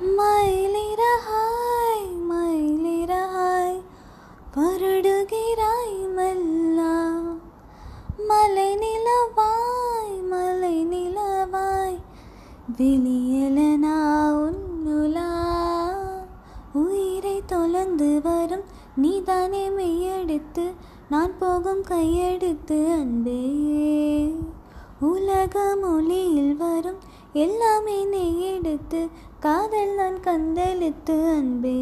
மயிலிறகாய் மயிலிறகாய் வருடுகிறாய் மல்லா மலை நிலவாய் மலை நிலவாய் வெளியலனா உன்னுலா. உயிரை தொலைந்து வரும் நீதானே மெய்யெடுத்து நான் போகும் கையெடுத்து அன்பே உலக மொழியில் வரும் எல்லாமே நெய்யெடுத்து காதல் நான் கந்தளித்து அன்பே.